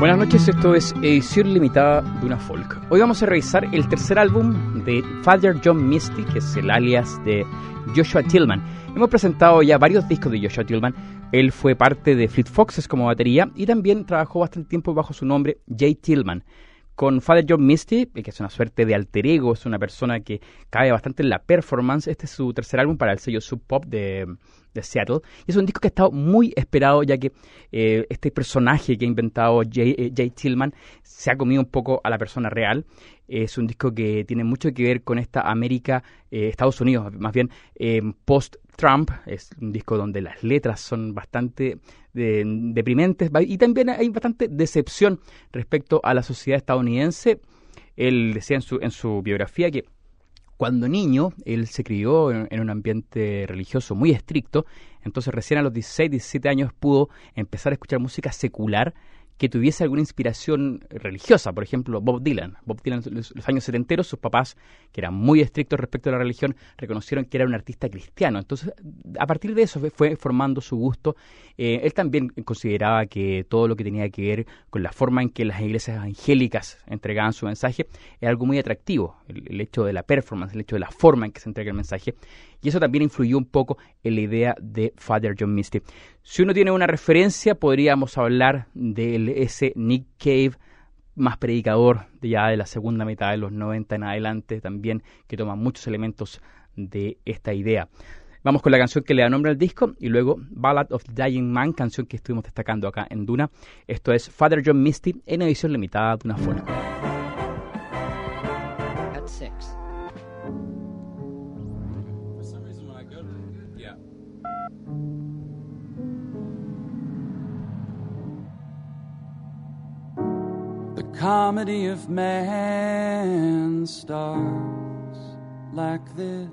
Buenas noches, esto es edición limitada de una folk. Hoy vamos a revisar el tercer álbum de Father John Misty, que es el alias de Joshua Tillman. Hemos presentado ya varios discos de Joshua Tillman. Él fue parte de Fleet Foxes como batería y también trabajó bastante tiempo bajo su nombre Jay Tillman con Father John Misty, que es una suerte de alter ego, es una persona que cae bastante en la performance. Este es su tercer álbum para el sello Sub Pop de, Seattle. Y es un disco que ha estado muy esperado, ya que eh, este personaje que ha inventado Jay, eh, Jay, Tillman se ha comido un poco a la persona real. Es un disco que tiene mucho que ver con esta América, eh, Estados Unidos, más bien post-Trump. Es un disco donde las letras son bastante deprimentes y también hay bastante decepción respecto a la sociedad estadounidense. Él decía en su, en su biografía que cuando niño él se crió en, un ambiente religioso muy estricto, entonces recién a los 16, 17 años pudo empezar a escuchar música secular que tuviese alguna inspiración religiosa, por ejemplo, Bob Dylan. Bob Dylan, los, años setenteros, sus papás, que eran muy estrictos respecto a la religión, reconocieron que era un artista cristiano. Entonces, a partir de eso fue formando su gusto. Eh, él también consideraba que todo lo que tenía que ver con la forma en que las iglesias angélicas entregaban su mensaje era algo muy atractivo. El hecho de la performance, el hecho de la forma en que se entrega el mensaje. Y eso también influyó un poco en la idea de Father John Misty. Si uno tiene una referencia, podríamos hablar de ese Nick Cave más predicador de ya de la segunda mitad de los 90 en adelante, también que toma muchos elementos de esta idea. Vamos con la canción que le da nombre al disco y luego Ballad of the Dying Man, canción que estuvimos destacando acá en Duna. Esto es Father John Misty en edición limitada de una forma. Comedy of man starts like this.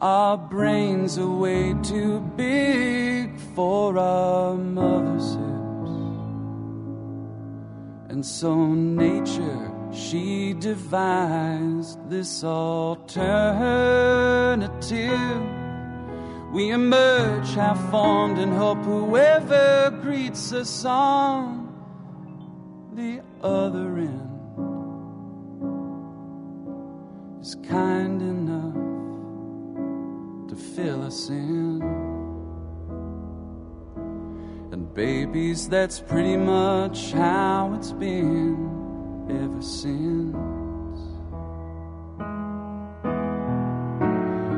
Our brains are way too big for our mother's. And so nature, she devised this alternative. We emerge half formed and hope whoever greets us on the other end is kind enough to fill us in. And babies, that's pretty much how it's been ever since.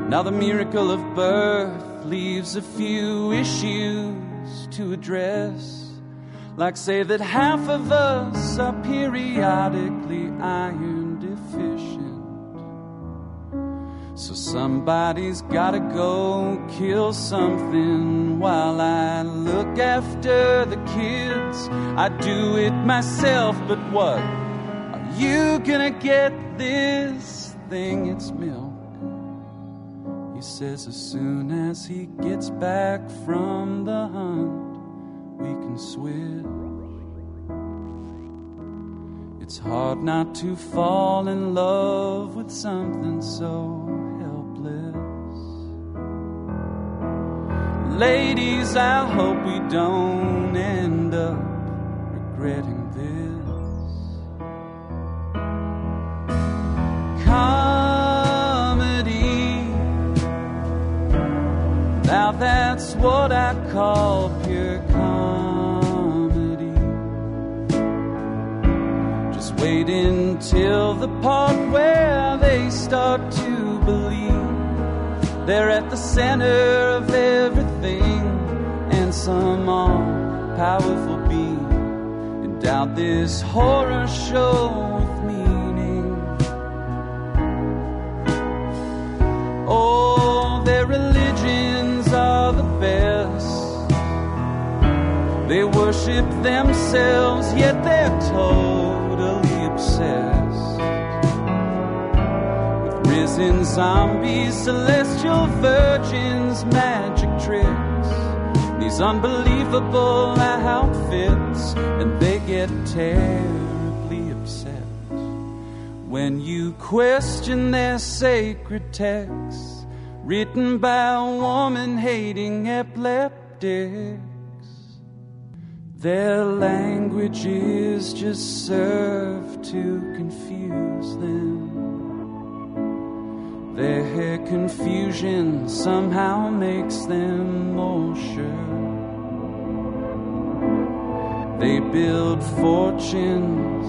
Now, the miracle of birth leaves a few issues to address. Like, say that half of us are periodically iron deficient. So somebody's gotta go kill something while I look after the kids. I do it myself, but what? Are you gonna get this thing? It's milk. He says as soon as he gets back from the hunt we can swim. It's hard not to fall in love with something so helpless. Ladies, I hope we don't end up regretting this. Comedy. Now that's what I call pure Wait until the part where they start to believe they're at the center of everything, and some all powerful being endowed this horror show with meaning. Oh, their religions are the best. They worship themselves, yet they're told risen zombies, celestial virgins, magic tricks, these unbelievable outfits, and they get terribly upset when you question their sacred texts written by a woman hating epileptics. Their languages just serve to confuse them. Their confusion somehow makes them more sure. They build fortunes,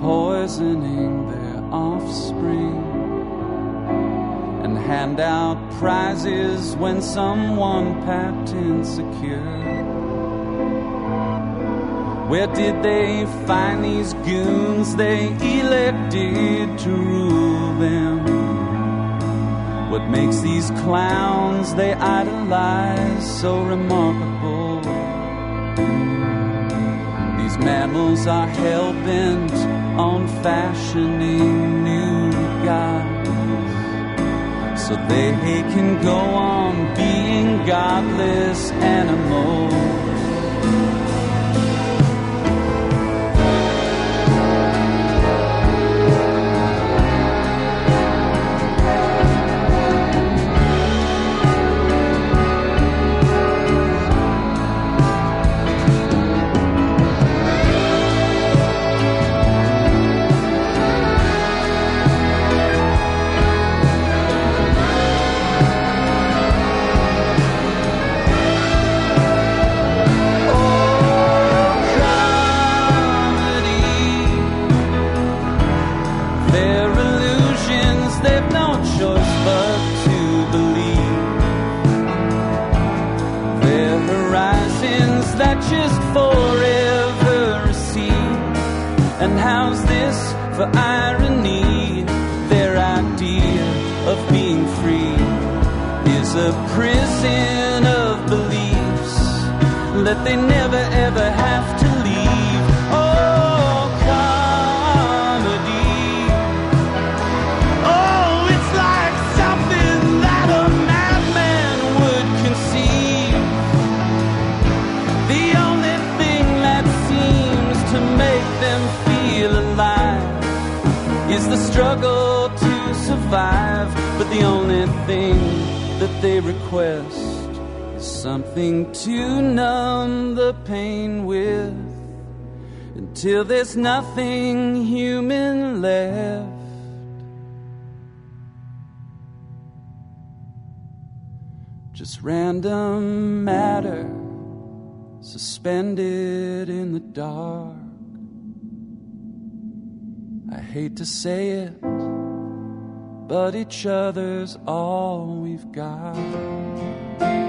poisoning their offspring, and hand out prizes when someone patents a cure. Where did they find these goons they elected to rule them? What makes these clowns they idolize so remarkable? These mammals are hell bent on fashioning new gods so they can go on being godless animals. For irony? Their idea of being free is a prison of beliefs that they never the only thing that they request is something to numb the pain with until there's nothing human left. Just random matter suspended in the dark. I hate to say it, but each other's all we've got.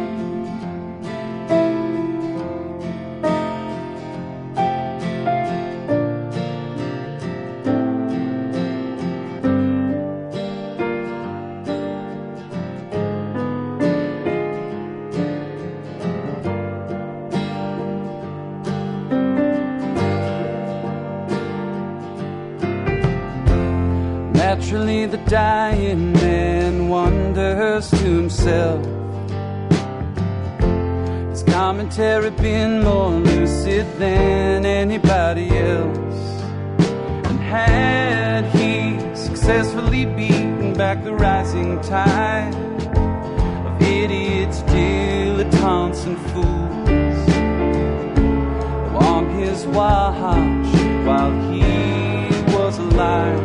Has commentary been more lucid than anybody else? And had he successfully beaten back the rising tide of idiots, dilettantes, and fools on his watch while he was alive?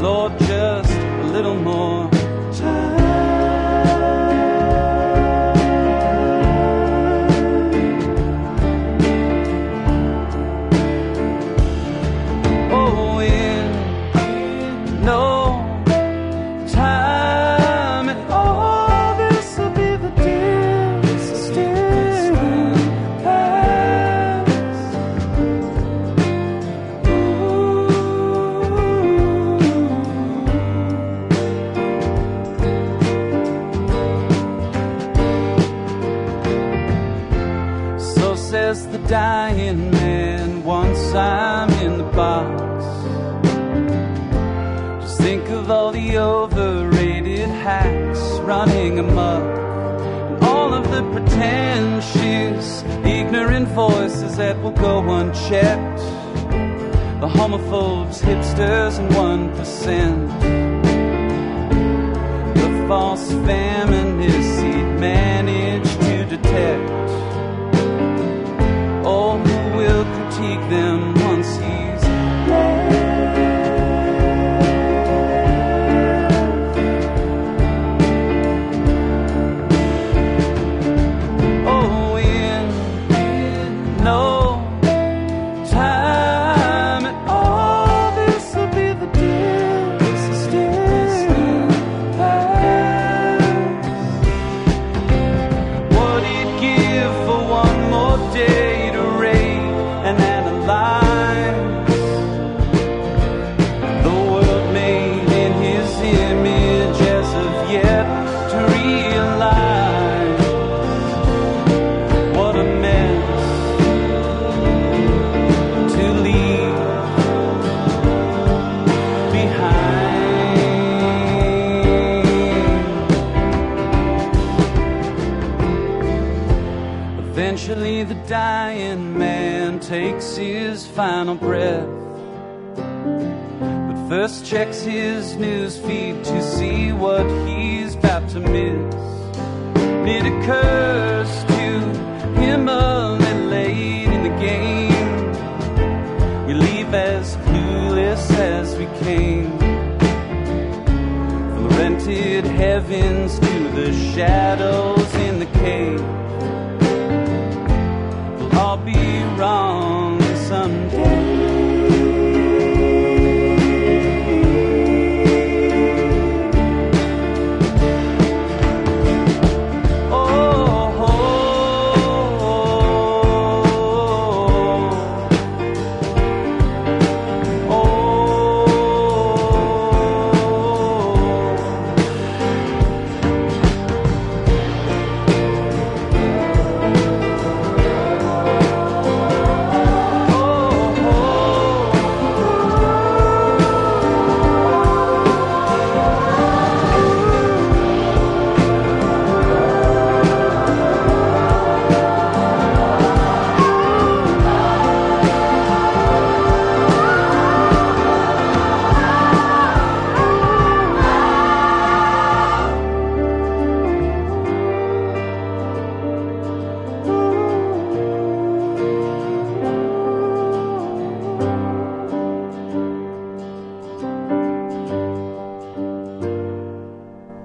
Lord, just a little more go unchecked. The homophobes, hipsters, and 1%. Dying man takes his final breath. But first, checks his news feed to see what he's about to miss. It occurs to him little late in the game. We leave as clueless as we came. From the rented heavens to the shadows in the cave be wrong someday.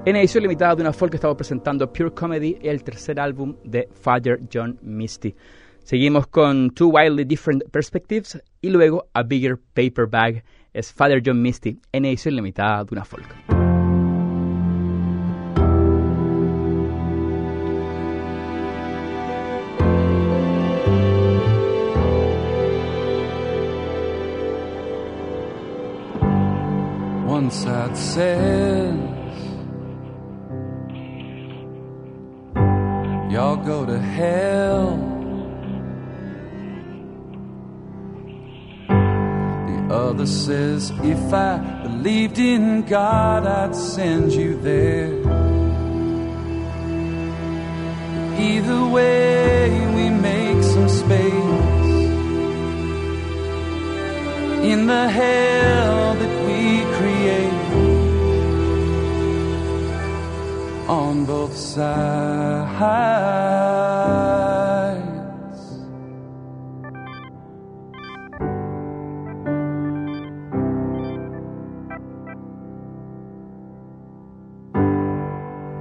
En edición limitada de una folk estamos presentando Pure Comedy, el tercer álbum de Father John Misty. Seguimos con Two Wildly Different Perspectives y luego A Bigger Paper Bag es Father John Misty en edición limitada de una folk. One side says, Y'all go to hell. The other says, If I believed in God, I'd send you there. Either way, we make some space in the hell that we create on both sides.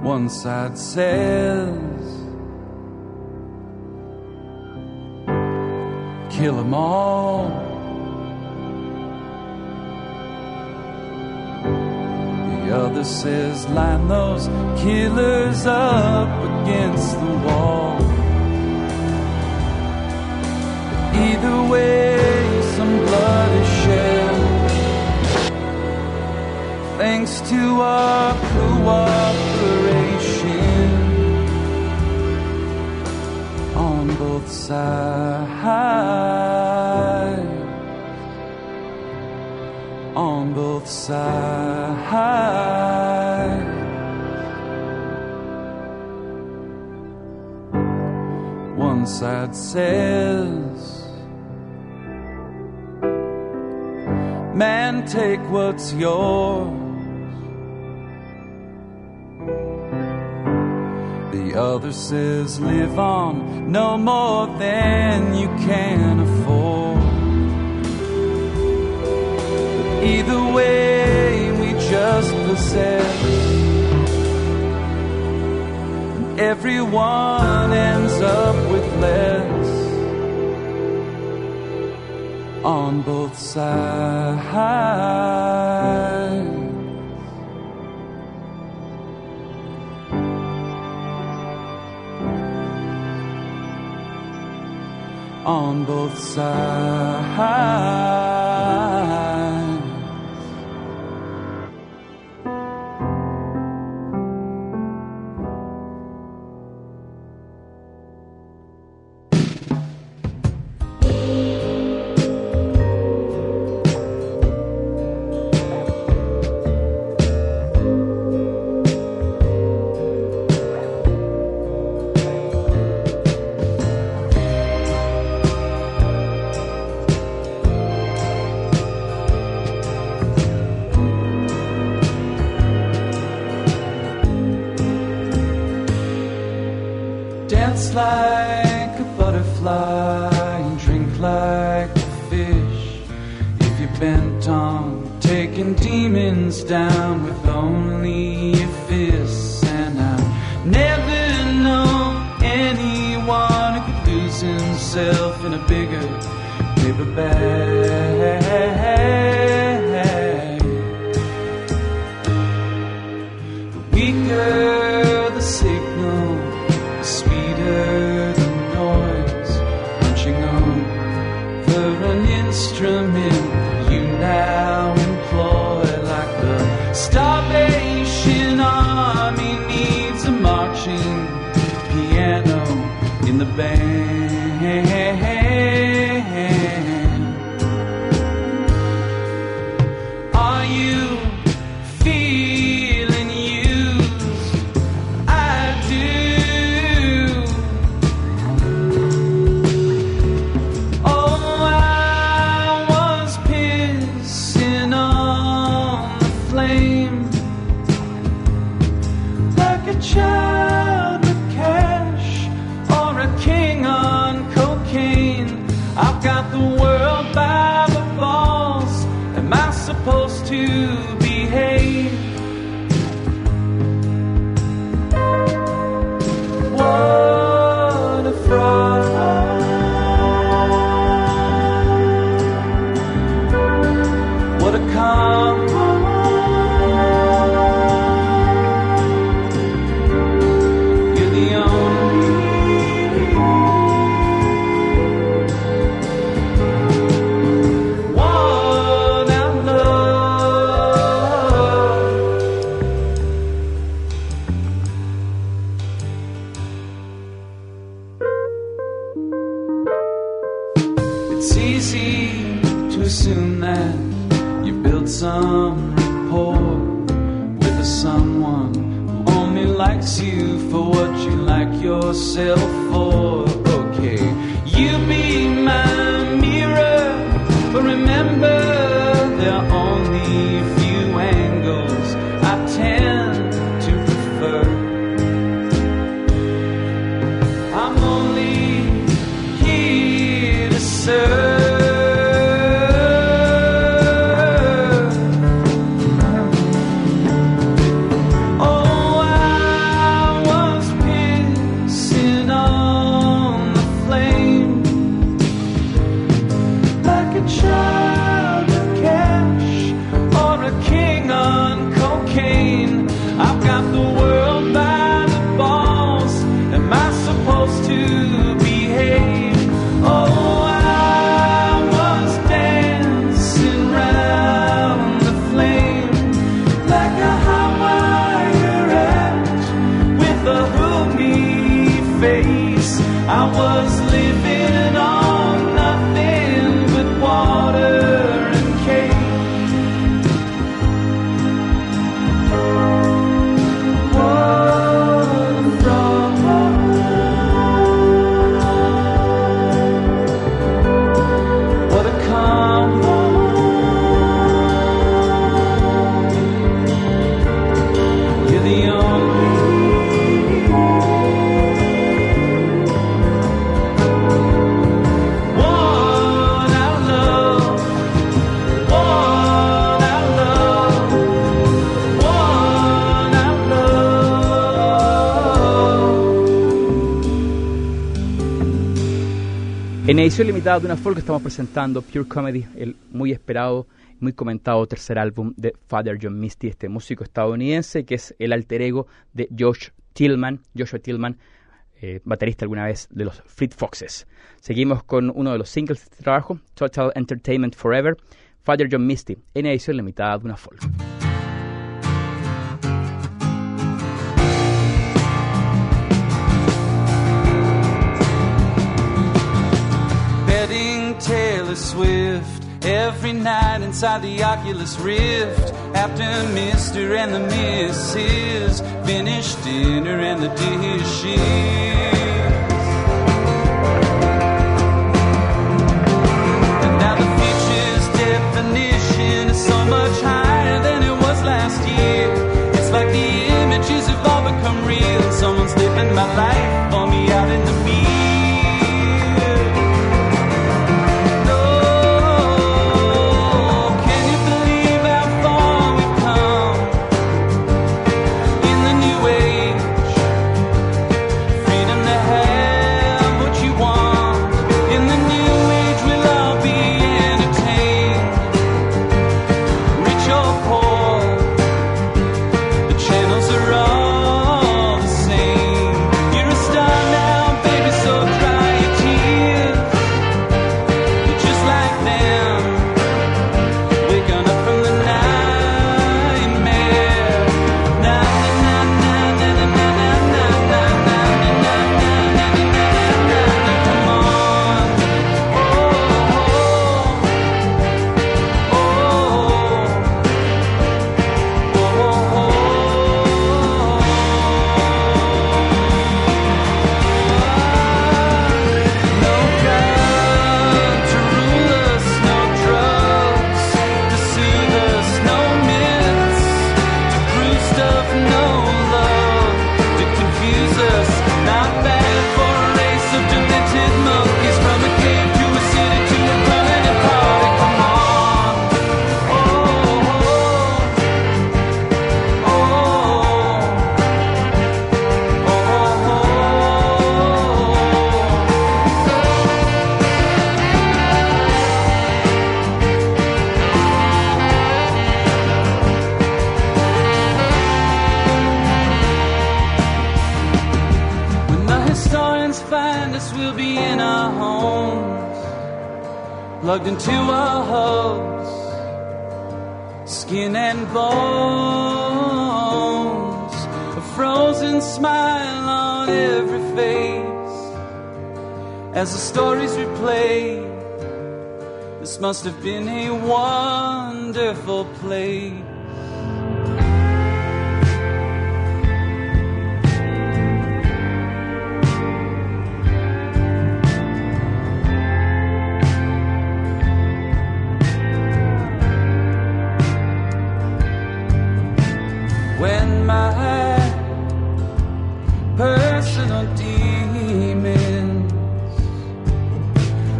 One side says, kill them all. The other says, line those killers up against the wall. Either way, some blood is shed. Thanks to our cooperation on both sides on both sides. One side says, Man, take what's yours. The other says, Live on no more than you can afford. Either way, we just possess. Everyone ends up on both sides. On both sides. Dance like a butterfly and drink like a fish. If you're bent on taking demons down with only your fists, and I never know anyone who could lose himself in a bigger paper bag. En edición limitada de una folk estamos presentando Pure Comedy, el muy esperado, muy comentado tercer álbum de Father John Misty, este músico estadounidense que es el alter ego de Josh Tillman, Joshua Tillman, eh, baterista alguna vez de los Fleet Foxes. Seguimos con uno de los singles de este trabajo, Total Entertainment Forever, Father John Misty, en edición limitada de una folk. Swift every night inside the Oculus Rift. After Mr. and the Mrs. finish dinner and the dishes. And now the future's definition is so much higher than it was last year. It's like the images have all become real. Someone's living my life we'll be in our homes, plugged into our hubs, skin and bones, a frozen smile on every face as the stories replay. This must have been a wonderful place.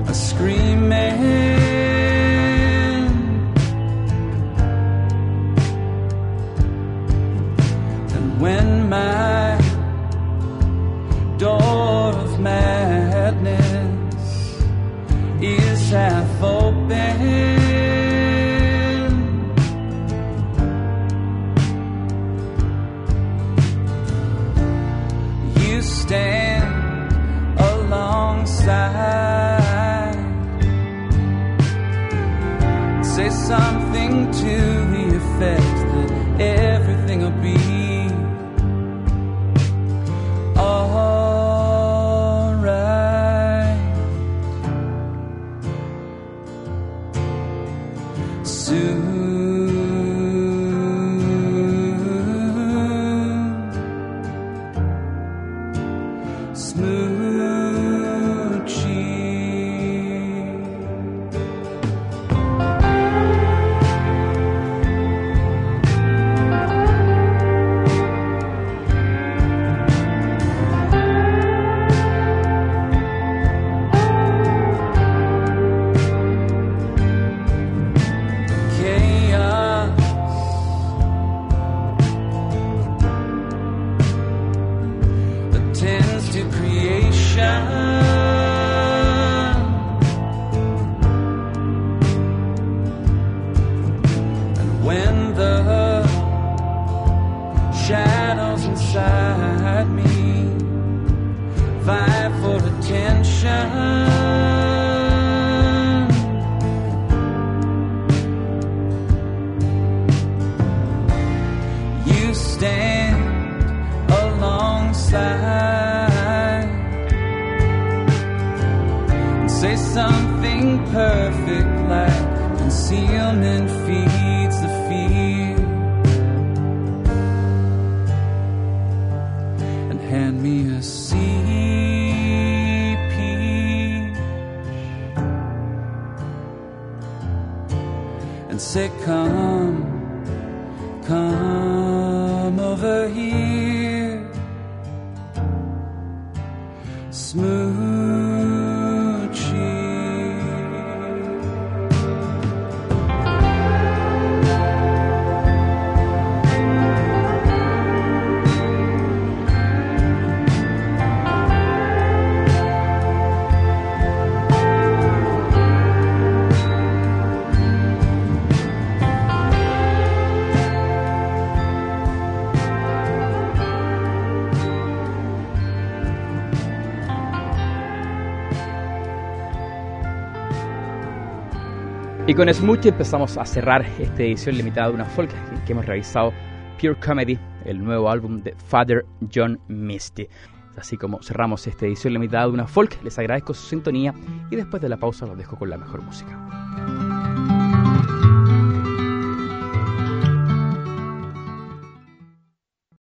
a screaming vie for attention. You stand alongside and say something perfect like concealment fear. it comes. Y con Smoochie empezamos a cerrar esta edición limitada de una folk que hemos realizado Pure Comedy, el nuevo álbum de Father John Misty. Así como cerramos esta edición limitada de una folk, les agradezco su sintonía y después de la pausa los dejo con la mejor música.